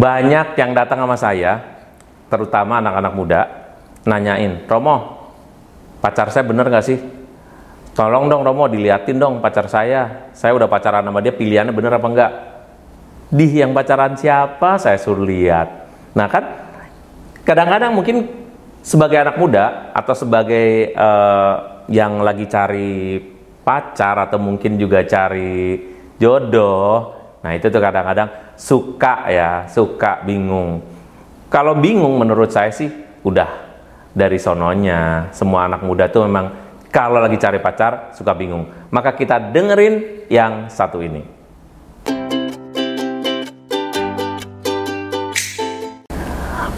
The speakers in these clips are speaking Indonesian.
Banyak yang datang sama saya, terutama anak-anak muda, nanyain, Romo, pacar saya bener gak sih? Tolong dong Romo, diliatin dong pacar saya. Saya udah pacaran sama dia, pilihannya bener apa enggak? Di yang pacaran siapa, saya suruh lihat. Nah kan, kadang-kadang mungkin sebagai anak muda atau sebagai uh, yang lagi cari pacar atau mungkin juga cari jodoh, nah itu tuh kadang-kadang suka ya, suka bingung. Kalau bingung menurut saya sih udah dari sononya. Semua anak muda tuh memang kalau lagi cari pacar suka bingung. Maka kita dengerin yang satu ini.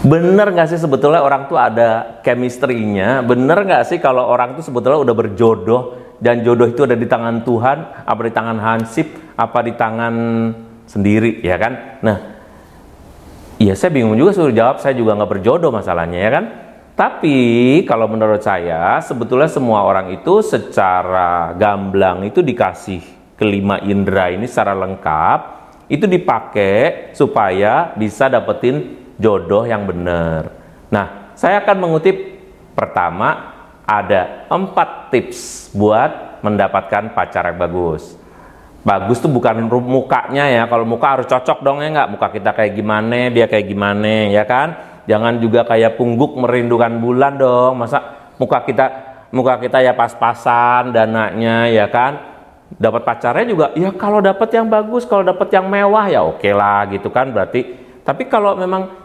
Bener gak sih sebetulnya orang tuh ada chemistry-nya? Bener gak sih kalau orang tuh sebetulnya udah berjodoh dan jodoh itu ada di tangan Tuhan, apa di tangan Hansip, apa di tangan sendiri ya kan? Nah iya saya bingung juga suruh jawab saya juga nggak berjodoh masalahnya ya kan? Tapi kalau menurut saya sebetulnya semua orang itu secara gamblang itu dikasih kelima indera ini secara lengkap itu dipakai supaya bisa dapetin jodoh yang benar. Nah, saya akan mengutip. Pertama ada empat tips buat mendapatkan pacar yang bagus bagus tuh bukan mukanya ya. Kalau muka harus cocok dong ya nggak? Muka kita kayak gimana dia kayak gimana ya kan? Jangan juga kayak pungguk merindukan bulan dong. Masa muka kita muka kita ya pas-pasan dananya ya kan? Dapat pacarnya juga ya kalau dapat yang bagus kalau dapat yang mewah ya oke okay lah gitu kan berarti. Tapi kalau memang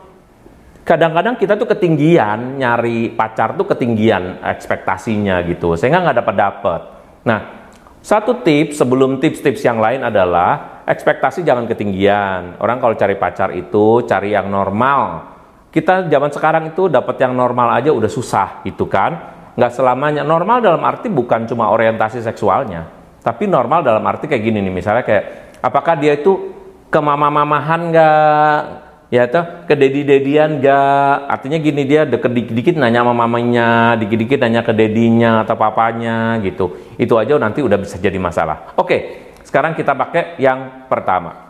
kadang-kadang kita tuh ketinggian nyari pacar tuh ketinggian ekspektasinya gitu. Sehingga nggak dapat dapat nah satu tips sebelum tips-tips yang lain adalah ekspektasi jangan ketinggian. Orang kalau cari pacar itu cari yang normal. Kita zaman sekarang itu dapat yang normal aja udah susah gitu kan. Nggak selamanya. Normal dalam arti bukan cuma orientasi seksualnya. Tapi normal dalam arti kayak gini nih. Misalnya kayak apakah dia itu ke mama-mamahan nggak? Ya tuh ke dedi dedian gak. Artinya gini dia deket dikit dikit nanya sama mamanya dikit dikit nanya ke dedinya atau papanya gitu. Itu aja nanti udah bisa jadi masalah. Oke sekarang kita pakai yang pertama.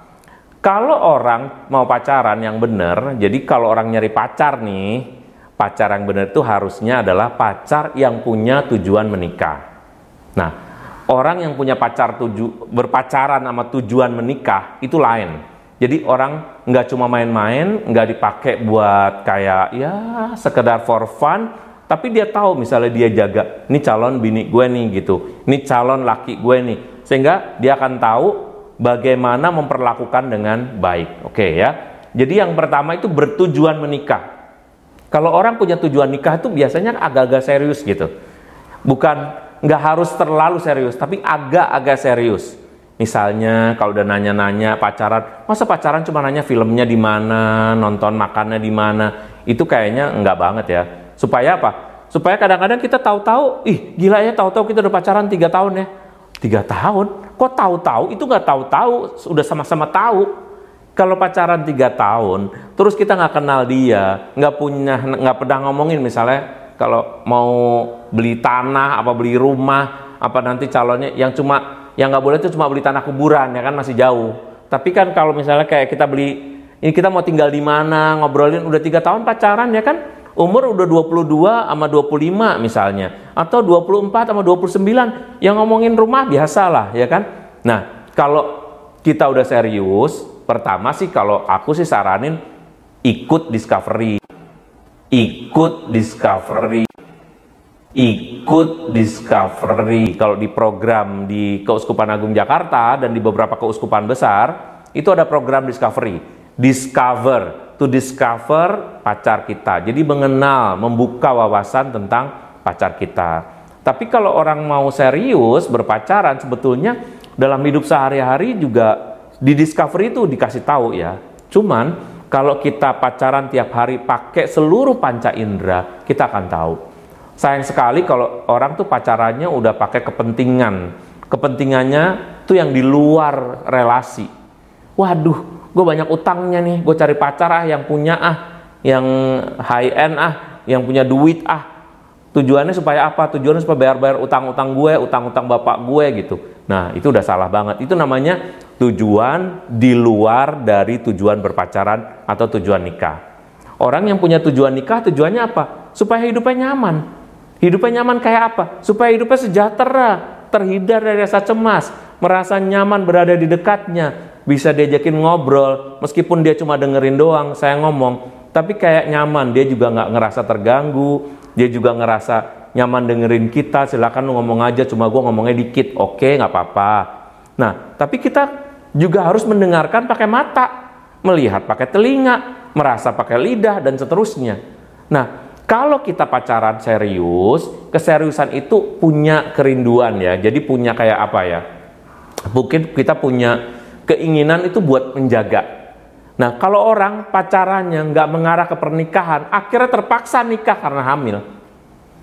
Kalau orang mau pacaran yang benar jadi kalau orang nyari pacar nih pacar yang benar itu harusnya adalah pacar yang punya tujuan menikah. Nah orang yang punya pacar tuju berpacaran sama tujuan menikah itu lain jadi orang nggak cuma main-main, nggak dipakai buat kayak ya sekedar for fun, tapi dia tahu misalnya dia jaga, ini calon bini gue nih gitu, ini calon laki gue nih, sehingga dia akan tahu bagaimana memperlakukan dengan baik. Oke ya. Jadi yang pertama itu bertujuan menikah. Kalau orang punya tujuan nikah itu biasanya agak-agak serius gitu. Bukan nggak harus terlalu serius, tapi agak-agak serius. Misalnya kalau udah nanya-nanya pacaran, masa pacaran cuma nanya filmnya di mana, nonton makannya di mana, itu kayaknya enggak banget ya. Supaya apa? Supaya kadang-kadang kita tahu-tahu, ih gila ya tahu-tahu kita udah pacaran tiga tahun ya. Tiga tahun? Kok tahu-tahu? Itu nggak tahu-tahu, udah sama-sama tahu. Kalau pacaran tiga tahun, terus kita nggak kenal dia, nggak punya, nggak pernah ngomongin misalnya kalau mau beli tanah, apa beli rumah, apa nanti calonnya yang cuma yang nggak boleh itu cuma beli tanah kuburan ya kan? Masih jauh. Tapi kan kalau misalnya kayak kita beli ini kita mau tinggal di mana ngobrolin udah tiga tahun pacaran ya kan? Umur udah 22 sama 25 misalnya. Atau 24 sama 29 yang ngomongin rumah biasa lah ya kan? Nah kalau kita udah serius pertama sih kalau aku sih saranin ikut discovery. Ikut discovery ikut discovery. Kalau di program di Keuskupan Agung Jakarta dan di beberapa keuskupan besar, itu ada program discovery. Discover, to discover pacar kita. Jadi mengenal, membuka wawasan tentang pacar kita. Tapi kalau orang mau serius berpacaran sebetulnya dalam hidup sehari-hari juga di discovery itu dikasih tahu ya. Cuman kalau kita pacaran tiap hari pakai seluruh panca indera, kita akan tahu sayang sekali kalau orang tuh pacarannya udah pakai kepentingan. Kepentingannya tuh yang di luar relasi. Waduh gue banyak utangnya nih. Gue cari pacar ah yang punya ah yang high end ah yang punya duit ah. Tujuannya supaya apa? Tujuannya supaya bayar-bayar utang-utang gue utang-utang bapak gue gitu. Nah itu udah salah banget. Itu namanya tujuan di luar dari tujuan berpacaran atau tujuan nikah. Orang yang punya tujuan nikah tujuannya apa? Supaya hidupnya nyaman. Hidupnya nyaman kayak apa? Supaya hidupnya sejahtera, terhindar dari rasa cemas, merasa nyaman berada di dekatnya, bisa diajakin ngobrol, meskipun dia cuma dengerin doang, saya ngomong, tapi kayak nyaman, dia juga nggak ngerasa terganggu, dia juga ngerasa nyaman dengerin kita, silakan lu ngomong aja, cuma gue ngomongnya dikit, oke nggak apa-apa. Nah, tapi kita juga harus mendengarkan pakai mata, melihat pakai telinga, merasa pakai lidah dan seterusnya. Nah, kalau kita pacaran serius, keseriusan itu punya kerinduan ya. Jadi punya kayak apa ya? Mungkin kita punya keinginan itu buat menjaga. Nah, kalau orang pacarannya nggak mengarah ke pernikahan, akhirnya terpaksa nikah karena hamil.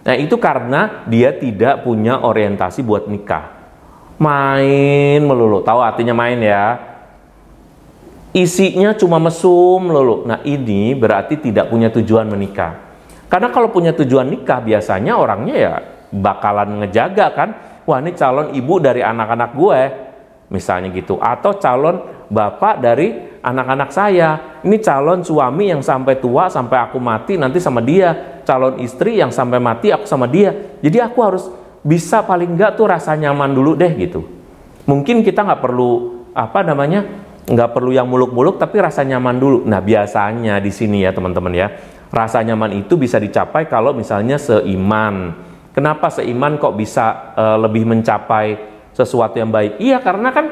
Nah, itu karena dia tidak punya orientasi buat nikah main melulu. Tahu artinya main ya? Isinya cuma mesum melulu. Nah ini berarti tidak punya tujuan menikah. Karena kalau punya tujuan nikah biasanya orangnya ya bakalan ngejaga kan. Wah ini calon ibu dari anak-anak gue. Misalnya gitu. Atau calon bapak dari anak-anak saya. Ini calon suami yang sampai tua, sampai aku mati nanti sama dia. Calon istri yang sampai mati aku sama dia. Jadi aku harus bisa paling enggak tuh rasa nyaman dulu deh gitu. Mungkin kita nggak perlu apa namanya nggak perlu yang muluk-muluk tapi rasa nyaman dulu. Nah biasanya di sini ya teman-teman ya rasa nyaman itu bisa dicapai kalau misalnya seiman. Kenapa seiman kok bisa uh, lebih mencapai sesuatu yang baik? Iya karena kan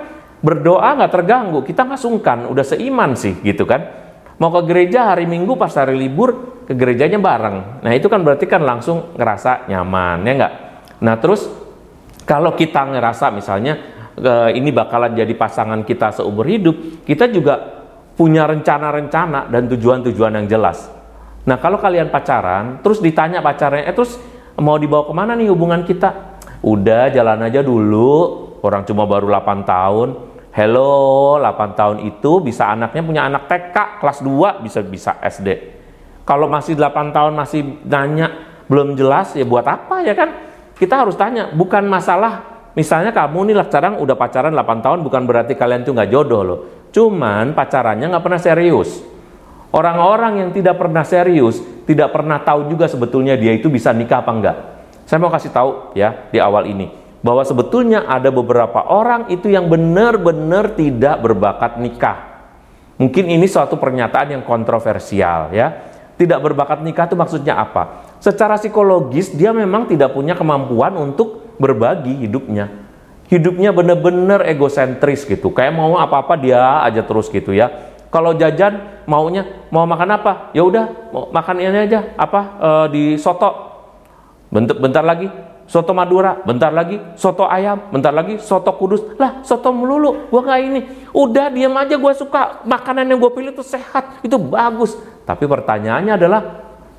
berdoa nggak terganggu, kita nggak sungkan, udah seiman sih gitu kan. Mau ke gereja hari Minggu pas hari libur ke gerejanya bareng. Nah itu kan berarti kan langsung ngerasa nyaman ya nggak? Nah terus kalau kita ngerasa misalnya ini bakalan jadi pasangan kita seumur hidup, kita juga punya rencana-rencana dan tujuan-tujuan yang jelas. Nah kalau kalian pacaran, terus ditanya pacarnya, eh terus mau dibawa ke mana nih hubungan kita? Udah jalan aja dulu, orang cuma baru 8 tahun. Hello, 8 tahun itu bisa anaknya punya anak TK kelas 2 bisa bisa SD. Kalau masih 8 tahun masih nanya belum jelas ya buat apa ya kan? kita harus tanya, bukan masalah misalnya kamu nih sekarang udah pacaran 8 tahun bukan berarti kalian tuh nggak jodoh loh. Cuman pacarannya nggak pernah serius. Orang-orang yang tidak pernah serius, tidak pernah tahu juga sebetulnya dia itu bisa nikah apa enggak. Saya mau kasih tahu ya di awal ini bahwa sebetulnya ada beberapa orang itu yang benar-benar tidak berbakat nikah. Mungkin ini suatu pernyataan yang kontroversial ya. Tidak berbakat nikah itu maksudnya apa? secara psikologis dia memang tidak punya kemampuan untuk berbagi hidupnya. Hidupnya benar-benar egosentris gitu. Kayak mau apa-apa dia aja terus gitu ya. Kalau jajan maunya mau makan apa? Ya udah, makan ini aja apa e, di soto. Bentar, bentar lagi soto Madura, bentar lagi soto ayam, bentar lagi soto kudus. Lah, soto melulu, gua nggak ini. Udah diam aja gua suka makanan yang gua pilih itu sehat, itu bagus. Tapi pertanyaannya adalah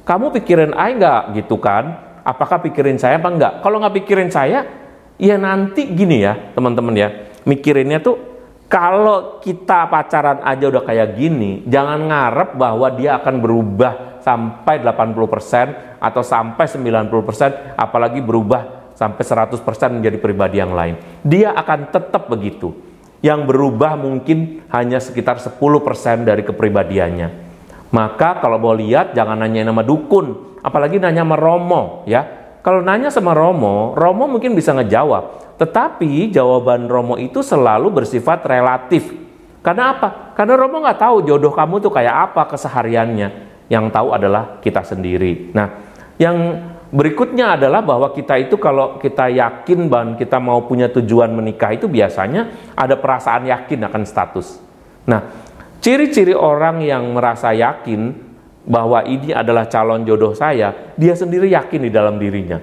kamu pikirin I nggak gitu kan? Apakah pikirin saya apa enggak? Kalau nggak pikirin saya, ya nanti gini ya teman-teman ya. Mikirinnya tuh kalau kita pacaran aja udah kayak gini, jangan ngarep bahwa dia akan berubah sampai 80% atau sampai 90%, apalagi berubah sampai 100% menjadi pribadi yang lain. Dia akan tetap begitu. Yang berubah mungkin hanya sekitar 10% dari kepribadiannya. Maka kalau mau lihat jangan nanya nama dukun, apalagi nanya sama Romo ya. Kalau nanya sama Romo, Romo mungkin bisa ngejawab. Tetapi jawaban Romo itu selalu bersifat relatif. Karena apa? Karena Romo nggak tahu jodoh kamu tuh kayak apa kesehariannya. Yang tahu adalah kita sendiri. Nah, yang berikutnya adalah bahwa kita itu kalau kita yakin dan kita mau punya tujuan menikah itu biasanya ada perasaan yakin akan status. Nah, Ciri-ciri orang yang merasa yakin bahwa ini adalah calon jodoh saya, dia sendiri yakin di dalam dirinya.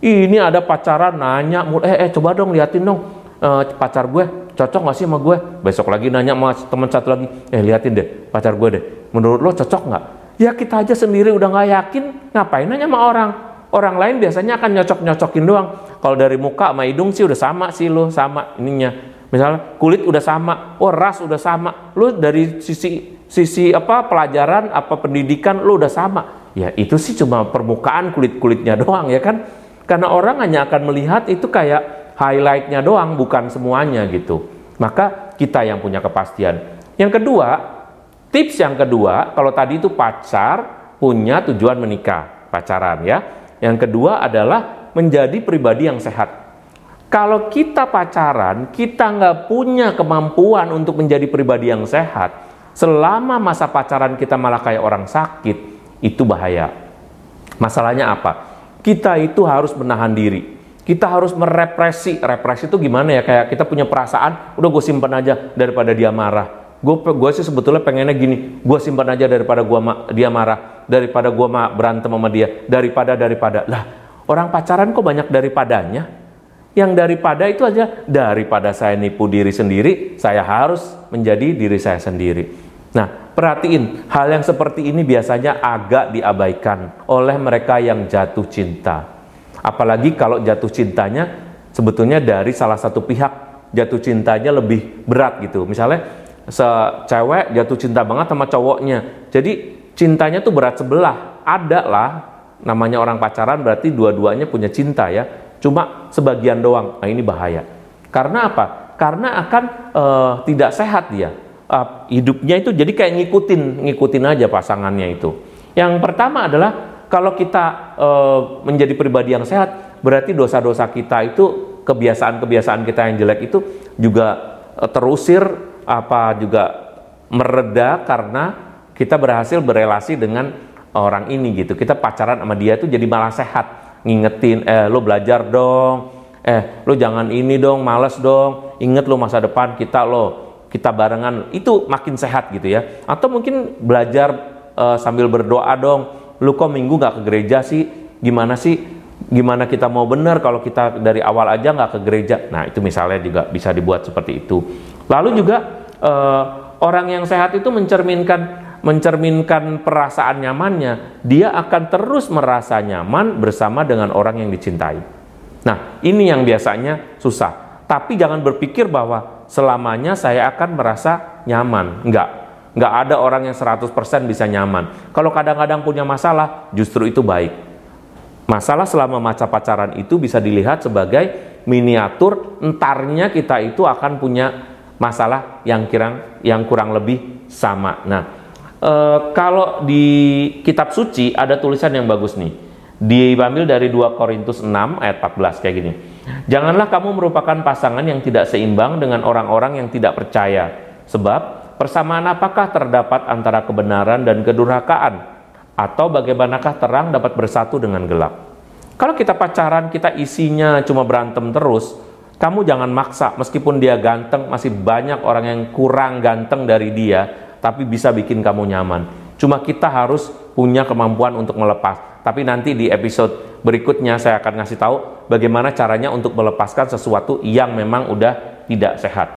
Ini ada pacaran nanya, eh, eh coba dong liatin dong eh, pacar gue cocok gak sih sama gue? Besok lagi nanya sama teman satu lagi, eh liatin deh pacar gue deh. Menurut lo cocok nggak? Ya kita aja sendiri udah nggak yakin, ngapain nanya sama orang? Orang lain biasanya akan nyocok-nyocokin doang. Kalau dari muka sama hidung sih udah sama sih lo, sama ininya Misalnya kulit udah sama, oh ras udah sama. Lu dari sisi sisi apa pelajaran, apa pendidikan lu udah sama. Ya itu sih cuma permukaan kulit-kulitnya doang ya kan. Karena orang hanya akan melihat itu kayak highlightnya doang, bukan semuanya gitu. Maka kita yang punya kepastian. Yang kedua, tips yang kedua, kalau tadi itu pacar punya tujuan menikah, pacaran ya. Yang kedua adalah menjadi pribadi yang sehat. Kalau kita pacaran, kita nggak punya kemampuan untuk menjadi pribadi yang sehat, selama masa pacaran kita malah kayak orang sakit, itu bahaya. Masalahnya apa? Kita itu harus menahan diri kita harus merepresi. Represi itu gimana ya? Kayak kita punya perasaan, udah gue simpan aja daripada dia marah. Gue gue sih sebetulnya pengennya gini, gue simpan aja daripada gua ma dia marah, daripada gue ma berantem sama dia, daripada daripada. Lah, orang pacaran kok banyak daripadanya? Yang daripada itu aja daripada saya nipu diri sendiri, saya harus menjadi diri saya sendiri. Nah, perhatiin hal yang seperti ini biasanya agak diabaikan oleh mereka yang jatuh cinta. Apalagi kalau jatuh cintanya sebetulnya dari salah satu pihak jatuh cintanya lebih berat gitu. Misalnya cewek jatuh cinta banget sama cowoknya. Jadi cintanya tuh berat sebelah. Ada lah namanya orang pacaran berarti dua-duanya punya cinta ya. Cuma sebagian doang. Nah ini bahaya. Karena apa? Karena akan uh, tidak sehat dia. Uh, hidupnya itu jadi kayak ngikutin, ngikutin aja pasangannya itu. Yang pertama adalah kalau kita e, menjadi pribadi yang sehat, berarti dosa-dosa kita itu kebiasaan-kebiasaan kita yang jelek itu juga e, terusir apa juga mereda karena kita berhasil berelasi dengan orang ini gitu. Kita pacaran sama dia itu jadi malah sehat. Ngingetin, eh lo belajar dong, eh lo jangan ini dong, males dong, inget lo masa depan kita lo, kita barengan, itu makin sehat gitu ya. Atau mungkin belajar uh, sambil berdoa dong, lu kok minggu nggak ke gereja sih? Gimana sih? Gimana kita mau benar kalau kita dari awal aja nggak ke gereja? Nah itu misalnya juga bisa dibuat seperti itu. Lalu juga eh, orang yang sehat itu mencerminkan mencerminkan perasaan nyamannya dia akan terus merasa nyaman bersama dengan orang yang dicintai. Nah ini yang biasanya susah tapi jangan berpikir bahwa selamanya saya akan merasa nyaman enggak Nggak ada orang yang 100% bisa nyaman. Kalau kadang-kadang punya masalah, justru itu baik. Masalah selama masa pacaran itu bisa dilihat sebagai miniatur entarnya kita itu akan punya masalah yang kurang yang kurang lebih sama. Nah, e, kalau di kitab suci ada tulisan yang bagus nih. Diambil dari 2 Korintus 6 ayat 14 kayak gini. Janganlah kamu merupakan pasangan yang tidak seimbang dengan orang-orang yang tidak percaya. Sebab Persamaan apakah terdapat antara kebenaran dan kedurhakaan? Atau bagaimanakah terang dapat bersatu dengan gelap? Kalau kita pacaran, kita isinya cuma berantem terus, kamu jangan maksa, meskipun dia ganteng, masih banyak orang yang kurang ganteng dari dia, tapi bisa bikin kamu nyaman. Cuma kita harus punya kemampuan untuk melepas. Tapi nanti di episode berikutnya saya akan ngasih tahu bagaimana caranya untuk melepaskan sesuatu yang memang udah tidak sehat.